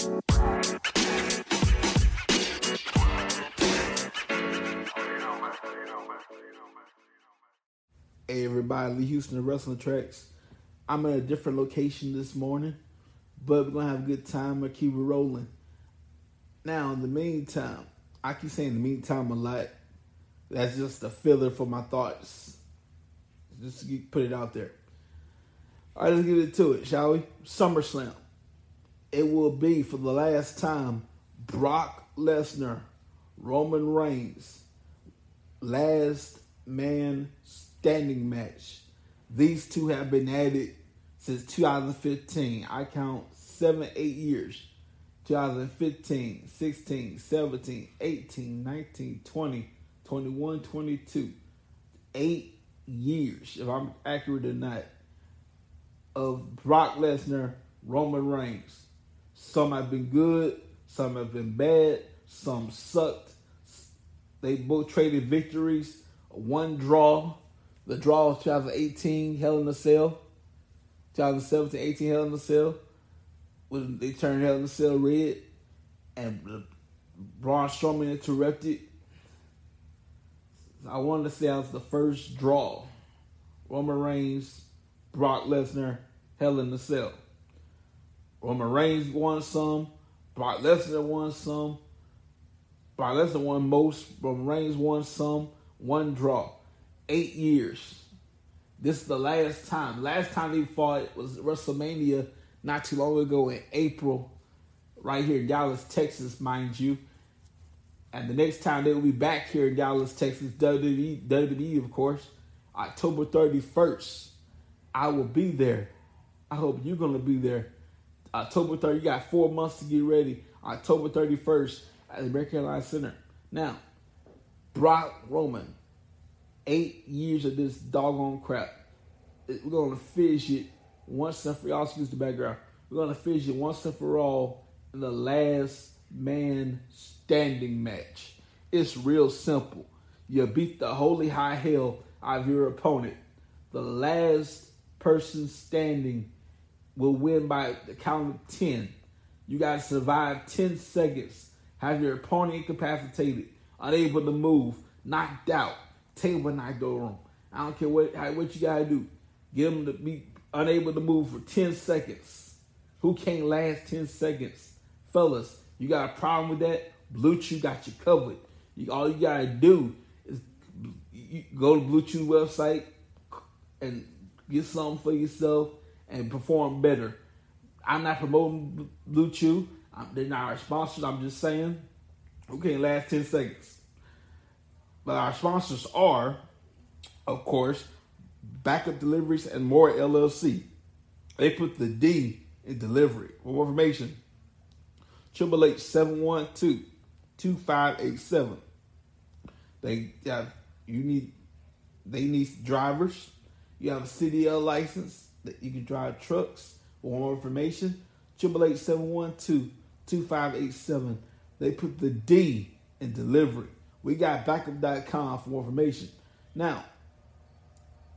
Hey everybody, Lee Houston the Wrestling Tracks. I'm at a different location this morning, but we're gonna have a good time. I keep it rolling. Now, in the meantime, I keep saying the meantime a lot. That's just a filler for my thoughts. Just to put it out there. All right, let's get into it, shall we? SummerSlam. It will be for the last time Brock Lesnar, Roman Reigns, last man standing match. These two have been it since 2015. I count seven, eight years. 2015, 16, 17, 18, 19, 20, 21, 22. Eight years, if I'm accurate or not, of Brock Lesnar, Roman Reigns. Some have been good, some have been bad, some sucked. They both traded victories, one draw, the draw of 2018 Hell in a Cell, 2017 18 Hell in a Cell, when they turned Hell in a Cell red, and Braun Strowman interrupted. I wanted to say that was the first draw. Roman Reigns, Brock Lesnar, Hell in a Cell. Roman Reigns won some, Brock Lesnar won some, Brock Lesnar won most, Roman Reigns won some, one draw eight years. This is the last time. Last time they fought was WrestleMania not too long ago in April, right here in Dallas, Texas, mind you. And the next time they will be back here in Dallas, Texas, WWE, WWE of course, October 31st. I will be there. I hope you're going to be there. October 3rd, you got four months to get ready. October 31st at the American Airlines Center. Now, Brock Roman, eight years of this doggone crap. We're gonna finish it once and for y'all. Excuse the background. We're gonna finish it once and for all in the last man standing match. It's real simple. You beat the holy high hell out of your opponent. The last person standing will win by the count of 10. You got to survive 10 seconds, have your opponent incapacitated, unable to move, knocked out, table not go wrong. I don't care what what you gotta do. Get them to be unable to move for 10 seconds. Who can't last 10 seconds? Fellas, you got a problem with that? BlueChew got you covered. You, all you gotta do is go to BlueChew website and get something for yourself and perform better. I'm not promoting BlueChew. they're not our sponsors. I'm just saying, can't last 10 seconds? But our sponsors are, of course, Backup Deliveries and More LLC. They put the D in delivery. For more information, Triple H 712 2587. They have you need they need drivers. You have a CDL license that you can drive trucks. For more information, Triple H 712 2587. They put the D in delivery. We got backup.com for more information. Now,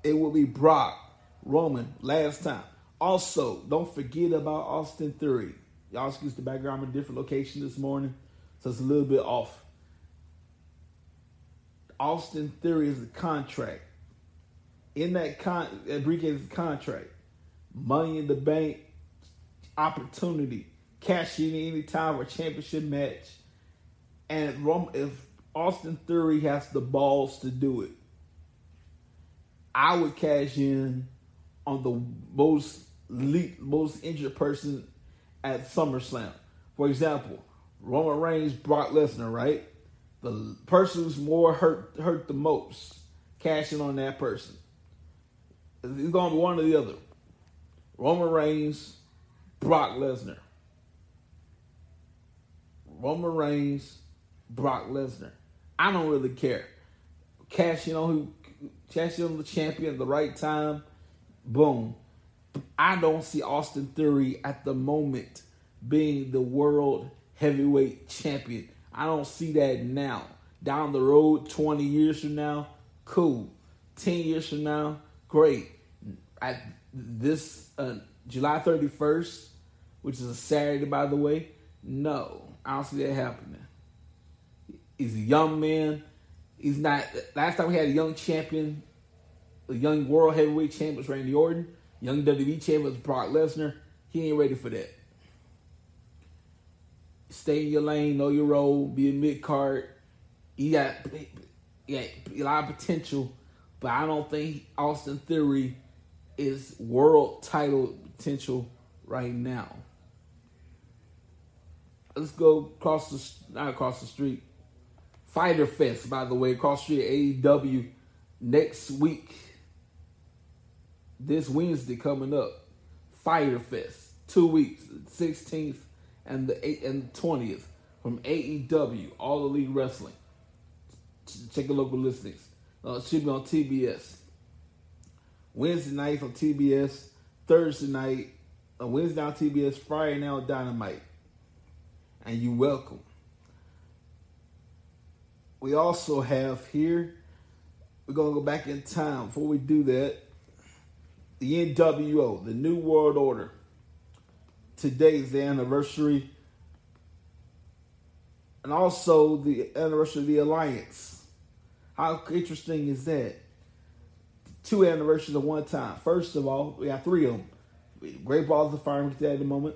it will be Brock, Roman, last time. Also, don't forget about Austin Theory. Y'all excuse the background. I'm in a different location this morning, so it's a little bit off. Austin Theory is a contract. In that con, that contract, money in the bank, opportunity, cash in any time or championship match, and Rome, if Austin Theory has the balls to do it. I would cash in on the most lead, most injured person at SummerSlam. For example, Roman Reigns, Brock Lesnar, right? The person who's more hurt hurt the most, cashing on that person. It's going to be one or the other. Roman Reigns, Brock Lesnar. Roman Reigns, Brock Lesnar. I don't really care. Cashing on who cashing on the champion at the right time, boom. I don't see Austin Theory at the moment being the world heavyweight champion. I don't see that now. Down the road, 20 years from now, cool. 10 years from now, great. At this uh, July 31st, which is a Saturday, by the way, No, I don't see that happening. He's a young man. He's not. Last time we had a young champion, a young world heavyweight champion was Randy Orton. Young WWE champion was Brock Lesnar. He ain't ready for that. Stay in your lane, know your role, be a mid card. He got, he got a lot of potential, but I don't think Austin Theory is world title potential right now. Let's go across the not across the street. Fyter Fest, by the way, across the street AEW next week. This Wednesday coming up. Fyter Fest. Two weeks, 16th and the eight and 20th from AEW, All Elite Wrestling. Check the local listings. Uh, should be on TBS. Wednesday night on TBS, Thursday night, uh, Wednesday on TBS, Friday night Dynamite. And you welcome. We also have here, we're going to go back in time. Before we do that, the NWO, the New World Order. Today is the anniversary. And also the anniversary of the Alliance. How interesting is that? Two anniversaries at one time. First of all, we have three of them. Great Balls of Fire we at the moment.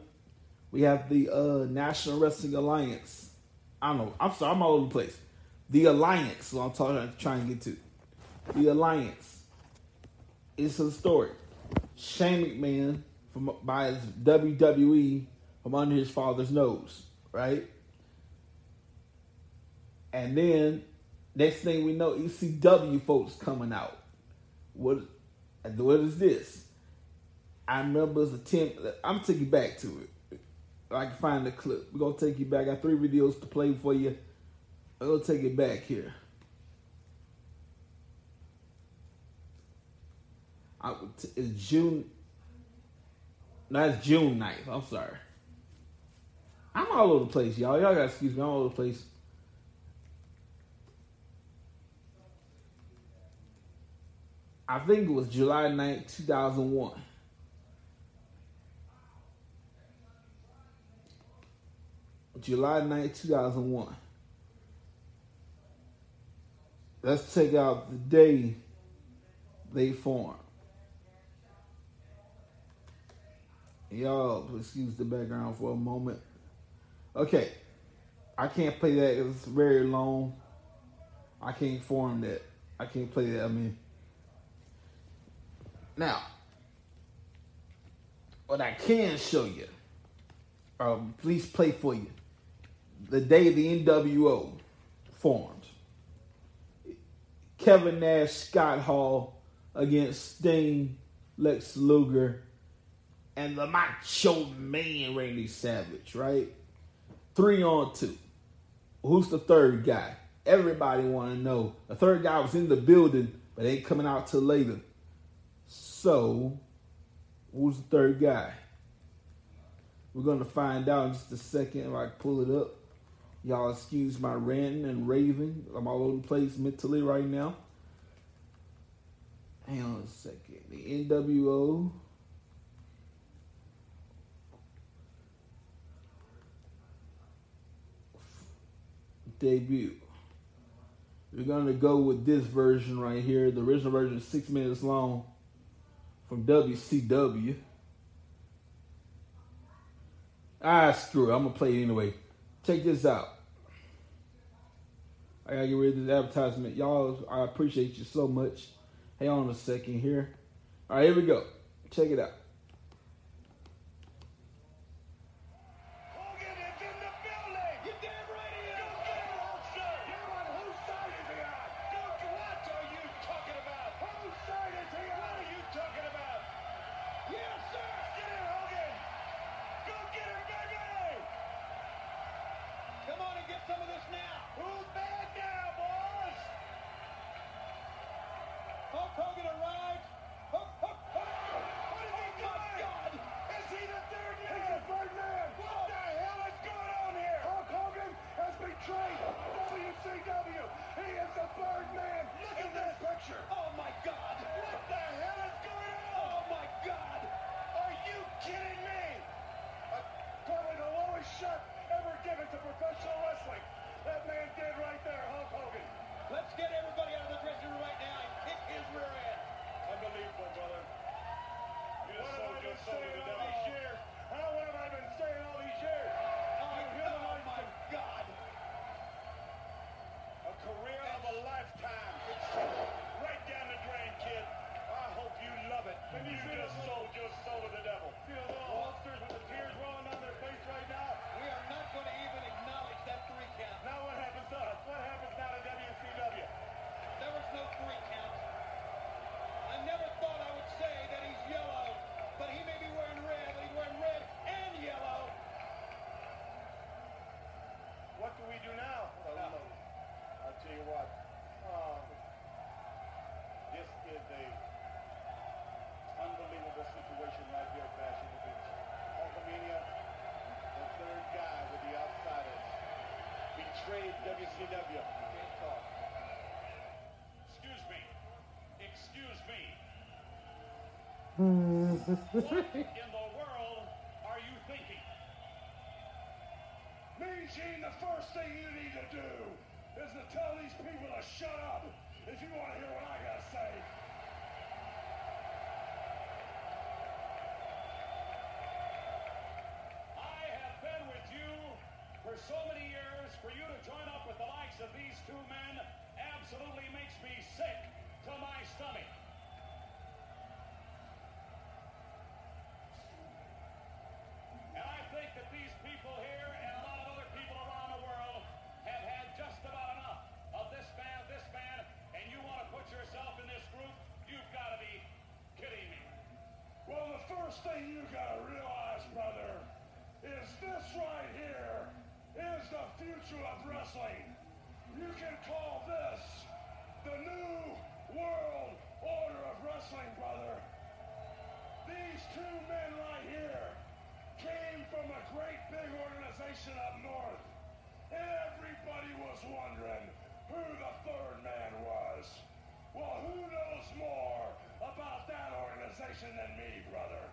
We have the uh, National Wrestling Alliance. I don't know. I'm sorry, I'm all over the place. The Alliance, so I'm talking, trying to get to. The Alliance. It's a story. Shane McMahon from by his WWE from under his father's nose, right? And then next thing we know, ECW folks coming out. What what is this? I remember his attempt. I'm take you back to it. I can find the clip. We're gonna take you back. I got three videos to play for you. I'm gonna take it back here. I, it's June. No, it's June 9th. I'm sorry. I'm all over the place, y'all. Y'all gotta excuse me. I'm all over the place. I think it was July 9th, 2001. July 9th, 2001. Let's take out the day they formed. Y'all, excuse the background for a moment. Okay. I can't play that. It's very long. I can't form that. I can't play that. I mean, now, what I can show you, um, please play for you, the day the NWO formed. Kevin Nash, Scott Hall against Sting, Lex Luger, and the Macho Man Randy Savage, right? Three on two. Who's the third guy? Everybody want to know. The third guy was in the building, but ain't coming out till later. So, who's the third guy? We're going to find out in just a second if I pull it up. Y'all excuse my ranting and raving. I'm all over the place mentally right now. Hang on a second. The NWO. Debut. We're going to go with this version right here. The original version is six minutes long from WCW. Ah, screw it. I'm going to play it anyway. Check this out. I gotta get rid of this advertisement. Y'all, I appreciate you so much. Hang on a second here. All right, here we go. Check it out. what in the world are you thinking? Mean Gene, the first thing you need to do is to tell these people to shut up if you want to hear what I got to say. I have been with you for so many years. For you to join up with the likes of these two men absolutely makes me sick to my stomach. of wrestling, you can call this the new world order of wrestling, brother. These two men right here came from a great big organization up north. Everybody was wondering who the third man was. Well, who knows more about that organization than me, brother?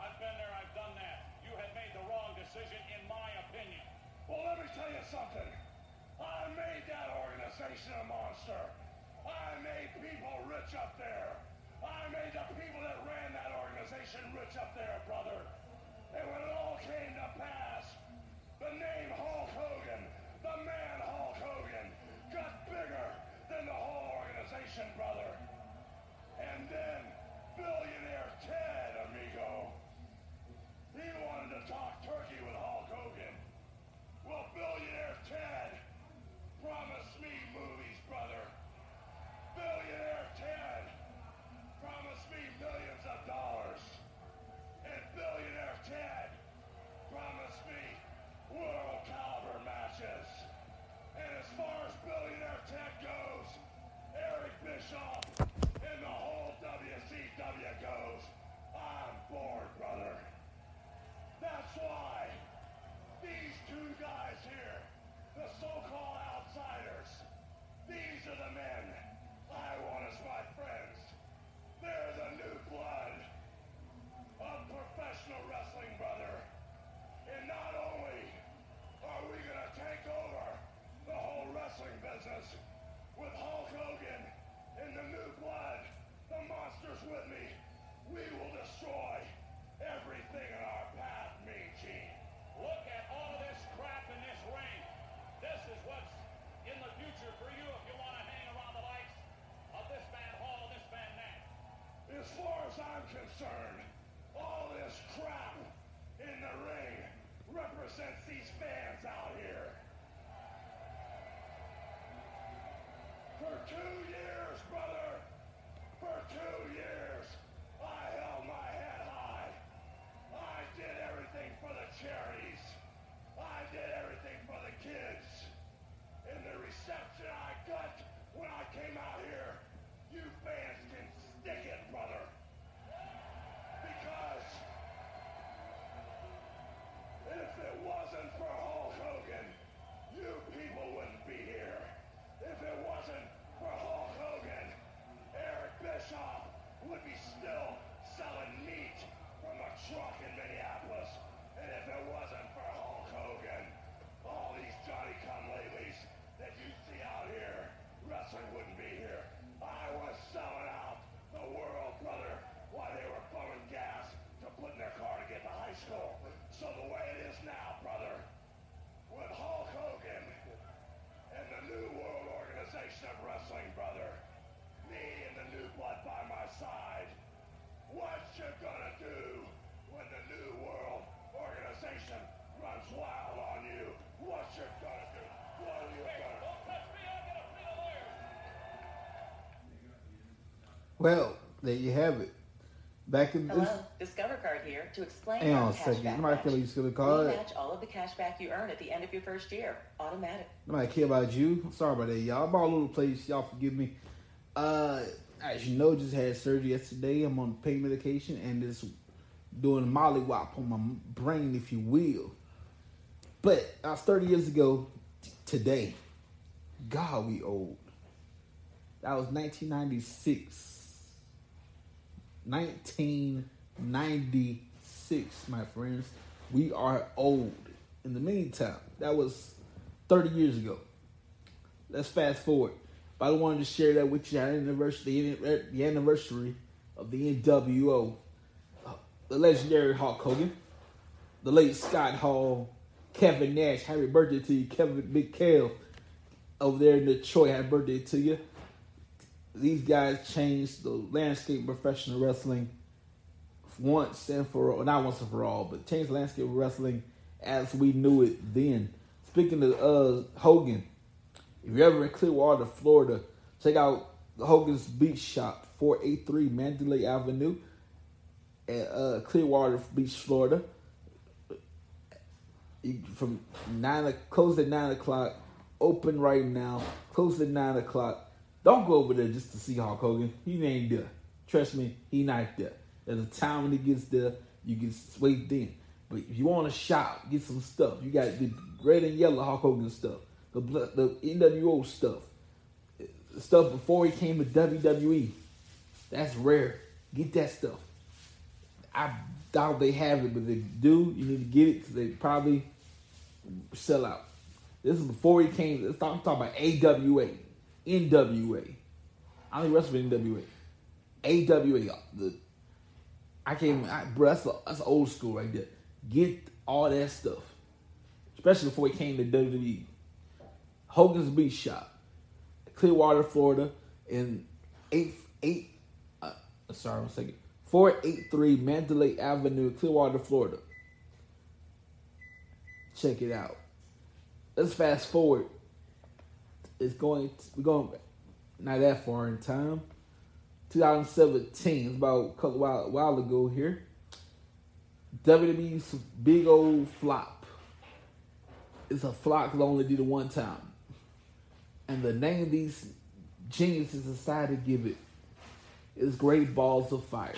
I've been there, I've done that. You had made the wrong decision well, let me tell you something. I made that organization a monster. I made people rich up concerned, all this crap in the ring represents these fans out here. For two years. Well, there you have it. Back in Hello, this. Discover Card here to explain Hang on a second. Nobody match. care about Discover We match all of the cash back you earn at the end of your first year. Automatic. Nobody care about you. I'm sorry about that, y'all. I'm all over the place. Y'all forgive me. Uh, as you know, just had surgery yesterday. I'm on pain medication and just doing mollywop on my brain, if you will. But I was 30 years ago t- today. God, we old. That was 1996. 1996, my friends. We are old. In the meantime, that was 30 years ago. Let's fast forward. But I wanted to share that with you. Anniversary, the, the anniversary of the NWO. Uh, The legendary Hulk Hogan, the late Scott Hall, Kevin Nash. Happy birthday to you, Kevin Big Kev over there in Detroit. Happy birthday to you. These guys changed the landscape of professional wrestling once and for all. Not once and for all, but changed the landscape of wrestling as we knew it then. Speaking of uh, Hogan, if you're ever in Clearwater, Florida, check out Hogan's Beach Shop, 483 Mandalay Avenue, at uh, Clearwater Beach, Florida. From nine close at nine o'clock, open right now. Close at nine o'clock. Don't go over there just to see Hulk Hogan. He ain't there. Trust me, he not there. There's a time when he gets there, you get swayed in. But if you want to shop, get some stuff. You got the red and yellow Hulk Hogan stuff, the the NWO stuff, stuff before he came to WWE. That's rare. Get that stuff. I doubt they have it, but they do, you need to get it because they probably sell out. This is before he came. I'm talking about AWA, NWA. I don't even wrestle for NWA. AWA. The I even- I, bro, that's a, that's old school right there. Get all that stuff, especially before he came to WWE. Hogan's Beach Shop, Clearwater, Florida, in eight eight. Uh, sorry, one second. Four eight three Mandalay Avenue, Clearwater, Florida. Check it out. Let's fast forward. It's going. We're going not that far in time. 2017. It's about a couple while, while ago here. WWE's big old flop. It's a flop I only did it one time. And the name of these geniuses decided to give it is Great Balls of Fire.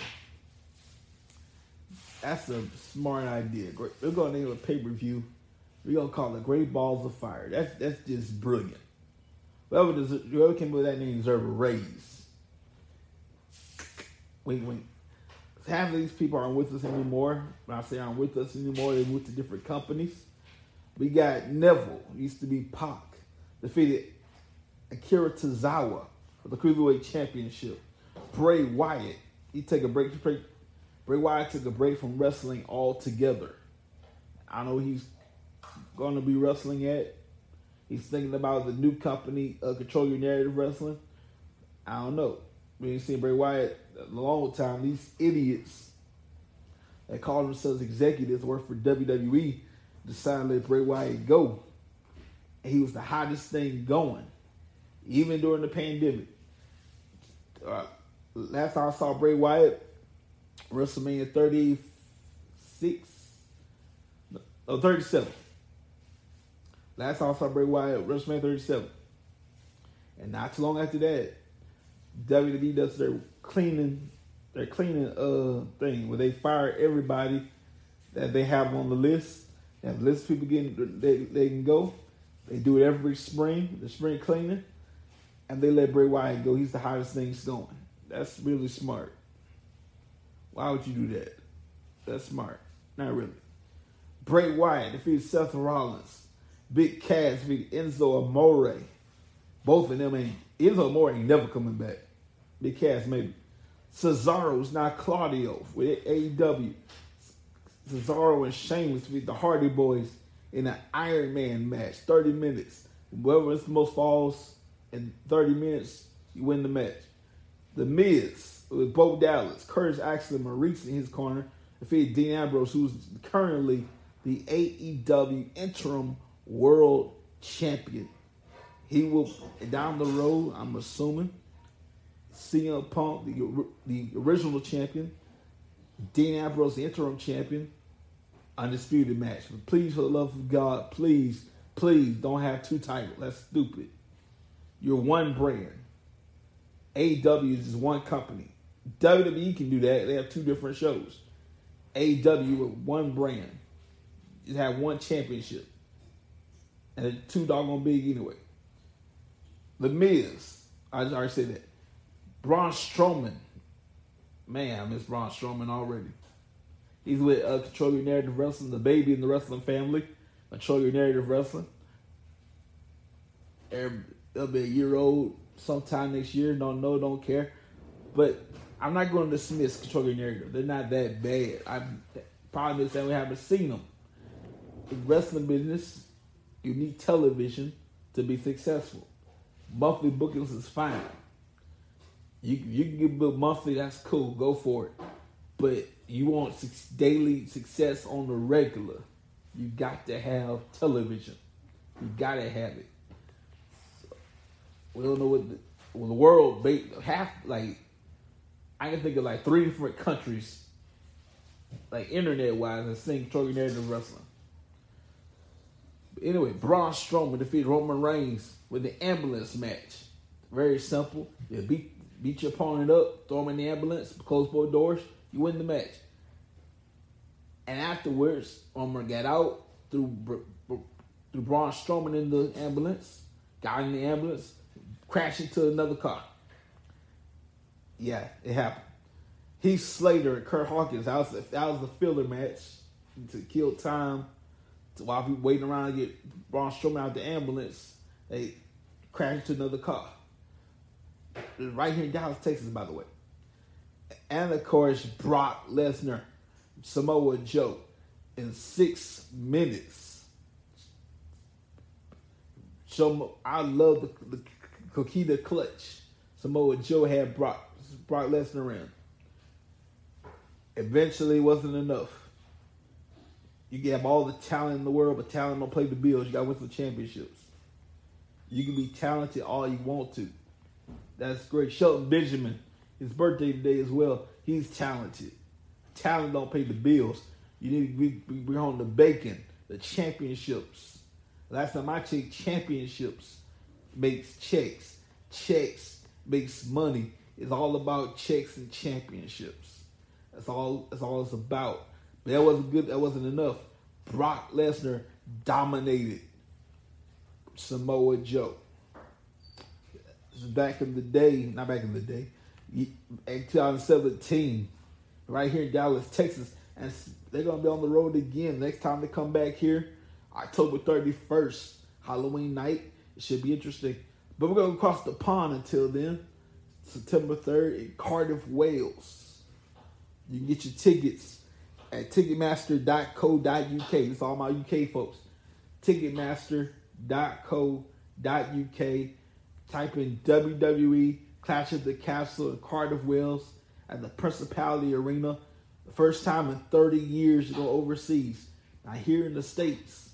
That's a smart idea. Great. We're gonna name a pay per view. We're gonna call it Great Balls of Fire. That's that's just brilliant. Whoever does whoever came up with that name deserve a raise. Wait, wait. Half of these people aren't with us anymore. When I say aren't with us anymore, they moved to different companies. We got Neville, used to be Pac, defeated Akira Tozawa for the Cruiserweight Championship. Bray Wyatt, he took a break. break Bray Wyatt took a break from wrestling altogether. I know he's going to be wrestling at. He's thinking about the new company, uh, Control Your Narrative Wrestling. I don't know. We ain't seen Bray Wyatt a long time. These idiots that call themselves executives work for WWE decided to let Bray Wyatt go. And he was the hottest thing going, even during the pandemic. Uh, last time I saw Bray Wyatt, WrestleMania 36, no, 37. Last time I saw Bray Wyatt, WrestleMania 37. And not too long after that, WWE does their cleaning, their cleaning uh thing where they fire everybody that they have on the list. They have list people getting they, they can go. They do it every spring, the spring cleaning, and they let Bray Wyatt go. He's the hottest thing's going. That's really smart. Why would you do that? That's smart. Not really. Bray Wyatt defeated Seth Rollins. Big Cass defeated Enzo Amore. Both of them ain't Enzo Amore ain't never coming back. Big Cass maybe. Cesaro's not Claudio with AEW. Cesaro and Sheamus defeat the Hardy Boys in an Iron Man match, 30 minutes. Whoever is the most falls in 30 minutes, you win the match. The Miz with Bo Dallas, Curtis Axel, Maurice in his corner defeated Dean Ambrose, who's currently the AEW interim world champion. He will down the road, I'm assuming, CM Punk, the the original champion, Dean Ambrose, the interim champion, undisputed match. But please, for the love of God, please, please don't have two titles. That's stupid. You're one brand. AEW is just one company. WWE can do that. They have two different shows. AEW with one brand. You have one championship. And too doggone big anyway. The Miz. I just already said that. Braun Strowman. Man, I miss Braun Strowman already. He's with uh, Control Your Narrative Wrestling, the baby in the wrestling family. Control Your Narrative Wrestling. They'll be a year old sometime next year. Don't know, don't care. But I'm not going to dismiss Control Your Narrative. They're not that bad. I probably understand we haven't seen them. In wrestling business, you need television to be successful. Monthly bookings is fine. You you can get booked monthly, that's cool. Go for it. But you want daily success on the regular. You got to have television. You got to have it. We don't know what the, well, the world half like I can think of like three different countries, like internet wise, that sing Trojan narrative wrestling. Anyway, Braun Strowman defeated Roman Reigns with the ambulance match. Very simple. You beat beat your opponent up, throw him in the ambulance, close both doors, you win the match. And afterwards, Roman got out, Br- threw Braun Strowman in the ambulance, got in the ambulance, crashed into another car. Yeah, it happened. Heath Slater and Kurt Hawkins, that was, the, that was the filler match to kill time while we waiting around to get Braun Strowman out the ambulance. They crashed into another car. Right here in Dallas, Texas, by the way. And of course, Brock Lesnar, Samoa Joe, in six minutes. So I love the, the Coquina clutch. Samoa Joe had Brock Brock Lesnar in. Eventually, wasn't enough. You can have all the talent in the world, but talent don't play the bills. You got to win some championships. You can be talented all you want to. That's great. Shelton Benjamin, his birthday today as well. He's talented. Talent don't pay the bills. You need to be, be on the bacon, the championships. Last time I checked, championships makes checks. Checks makes money. It's all about checks and championships. That's all. That's all it's about. That wasn't good. That wasn't enough. Brock Lesnar dominated Samoa Joe. Back in the day, not back in the day, in 2017, right here in Dallas, Texas, and they're gonna be on the road again. Next time they come back here, October 31st, Halloween night. It should be interesting. But we're gonna cross the pond until then. September 3rd in Cardiff, Wales. You can get your tickets at Ticketmaster.co.uk. It's all my UK folks. Ticketmaster.co.uk. Type in WWE Clash of the Castle in Cardiff, Wales at the Principality Arena. The first time in 30 years to go overseas. Now here in the States,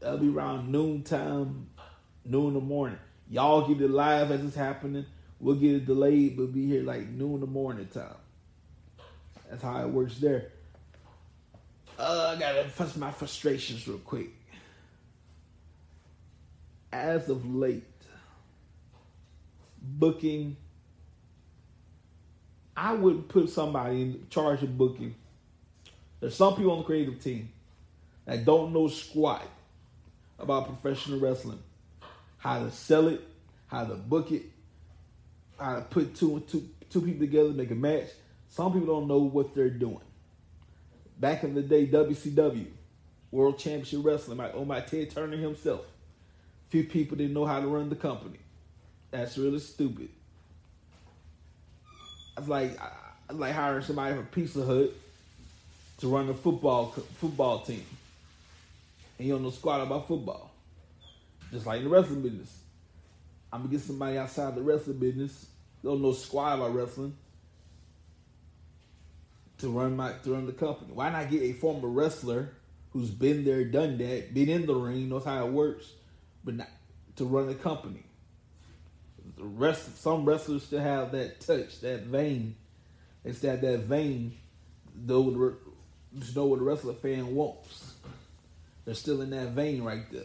that'll be around noontime, noon in the morning. Y'all get it live as it's happening. We'll get it delayed, but be here like noon in the morning time. That's how it works there. Uh, I gotta fuss my frustrations real quick. As of late, booking, I would put somebody in charge of booking. There's some people on the creative team that don't know squat about professional wrestling, how to sell it, how to book it, how to put two and two two people together, make a match. Some people don't know what they're doing. Back in the day, WCW, World Championship Wrestling, my oh my Ted Turner himself. Few people didn't know how to run the company. That's really stupid. It's like I, I like hiring somebody from Pizza Hut to run a football football team, and you don't know squat about football. Just like in the wrestling business, I'm gonna get somebody outside the wrestling business, don't know squat about wrestling, to run my to run the company. Why not get a former wrestler who's been there, done that, been in the ring, knows how it works, but not to run the company? the rest, some wrestlers still have that touch, that vein. Still have that vein. Though just know what the wrestler fan wants. They're still in that vein right there.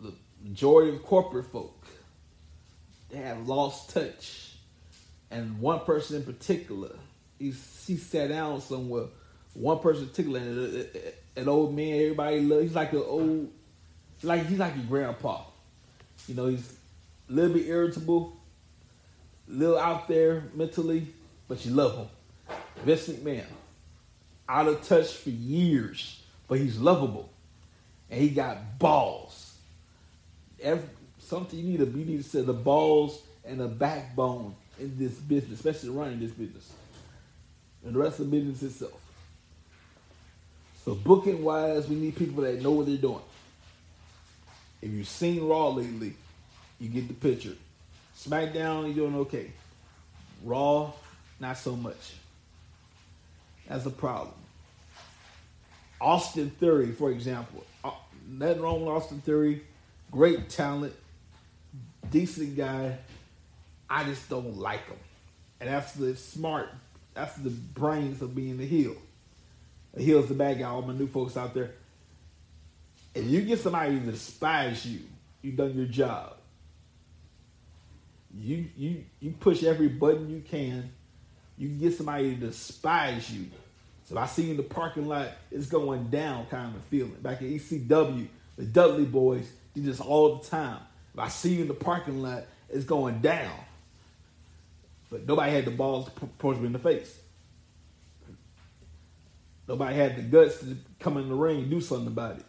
The majority of corporate folk, they have lost touch. And one person in particular, he sat down somewhere. One person in particular, an, old man, everybody loves. He's like an old, like he's like your grandpa. You know, he's a little bit irritable, a little out there mentally, but you love him. Vince McMahon, out of touch for years, but he's lovable, and he got balls. Every, something you need to you need to say the balls and the backbone in this business, especially running this business, and the rest of the business itself. So booking wise, we need people that know what they're doing. If you've seen Raw lately, you get the picture. SmackDown, you're doing okay. Raw, not so much. That's a problem. Austin Theory, for example. Uh, Nothing wrong with Austin Theory. Great talent, decent guy. I just don't like him. And that's the smart, that's the brains of being the heel. The heel's the bad guy, all my new folks out there. If you get somebody to despise you, you've done your job. You you you push every button you can. You get somebody to despise you. So I see you in the parking lot, it's going down kind of feeling. Back at ECW, the Dudley boys do this all the time. If I see you in the parking lot, it's going down. But nobody had the balls to punch me in the face. Nobody had the guts to come in the ring and do something about it.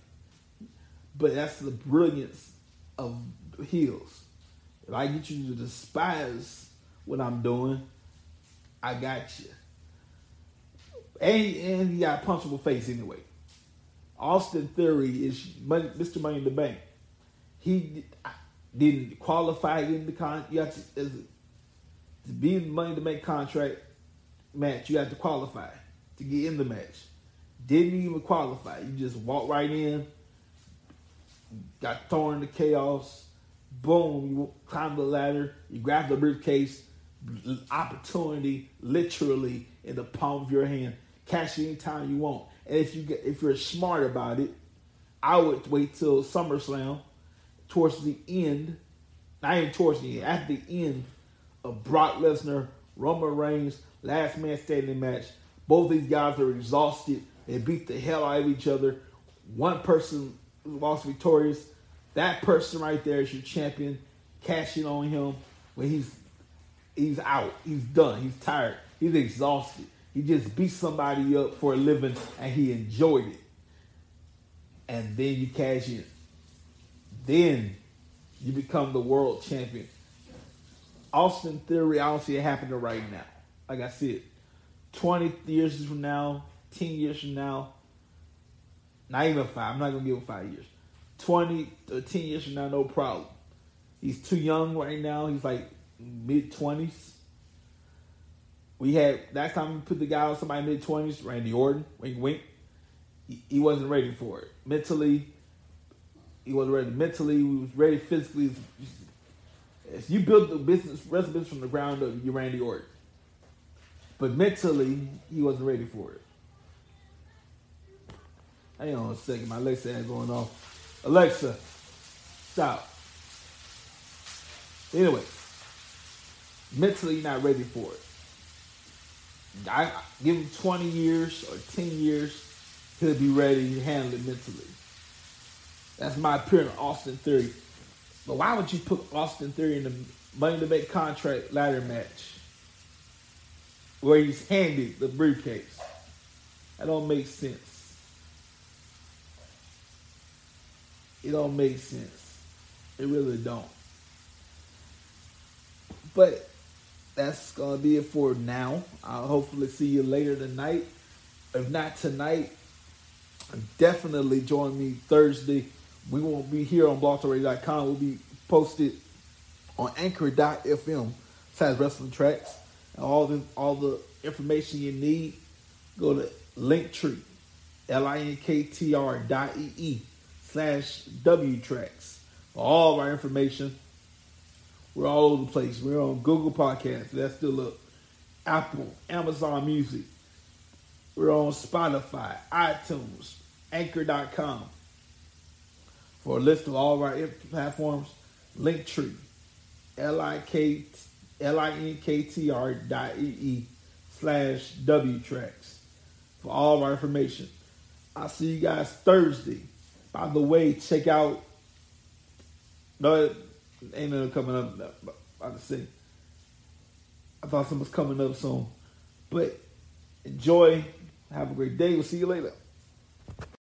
But that's the brilliance of heels. If I get you to despise what I'm doing, I got you. And, and he got a punchable face anyway. Austin Theory is money, Mr. Money in the Bank. He didn't qualify in the con. You have to be in the Money to make contract match. You have to qualify to get in the match. Didn't even qualify. You just walk right in. Got thrown into chaos. Boom! You climb the ladder. You grab the briefcase. Opportunity, literally in the palm of your hand. Cash it anytime you want. And if you get, if you're smart about it, I would wait till SummerSlam, towards the end, not even towards the end, at the end of Brock Lesnar, Roman Reigns, last man standing match. Both these guys are exhausted. They beat the hell out of each other. One person lost victorious. That person right there is your champion. Cashing on him when he's he's out. He's done. He's tired. He's exhausted. He just beat somebody up for a living and he enjoyed it. And then you cash in. Then you become the world champion. Austin Theory, I don't see it happening right now. Like I said, 20 years from now, 10 years from now, not even five, I'm not going to give him five years. 20 or 10 years from now, no problem. He's too young right now. He's like mid 20s. We had last time we put the guy on somebody mid 20s, Randy Orton, wink wink. He, he wasn't ready for it. Mentally, he wasn't ready. Mentally, he was ready physically. If you build the business residence from the ground up, you're Randy Orton. But mentally, he wasn't ready for it. Hang on a second. My Alexa ain't going off. Alexa, stop. Anyway, mentally, not ready for it. I give him 20 years or 10 years, he'll be ready to handle it mentally. That's my opinion on Austin Theory. But why would you put Austin Theory in the Money to Make contract ladder match where he's handed the briefcase? That don't make sense. It don't make sense. It really don't. But that's gonna be it for now. I'll hopefully see you later tonight. If not tonight, definitely join me Thursday. We won't be here on blogtalkradio.com. We'll be posted on anchor.fm slash wrestling tracks. And all the all the information you need, go to Linktree, L-I-N-K-T-R dot E-E slash W tracks. All of our information We're all over the place. We're on Google Podcasts. That's still up. Apple, Amazon Music. We're on Spotify, iTunes, Anchor.com. For a list of all of our platforms, Linktree, L-I-K, L-I-N-K-T-R dot E-E slash W tracks for all of our information. I'll see you guys Thursday. By the way, check out no ain't nothing coming up to say. I thought something was coming up soon. But enjoy. Have a great day. We'll see you later.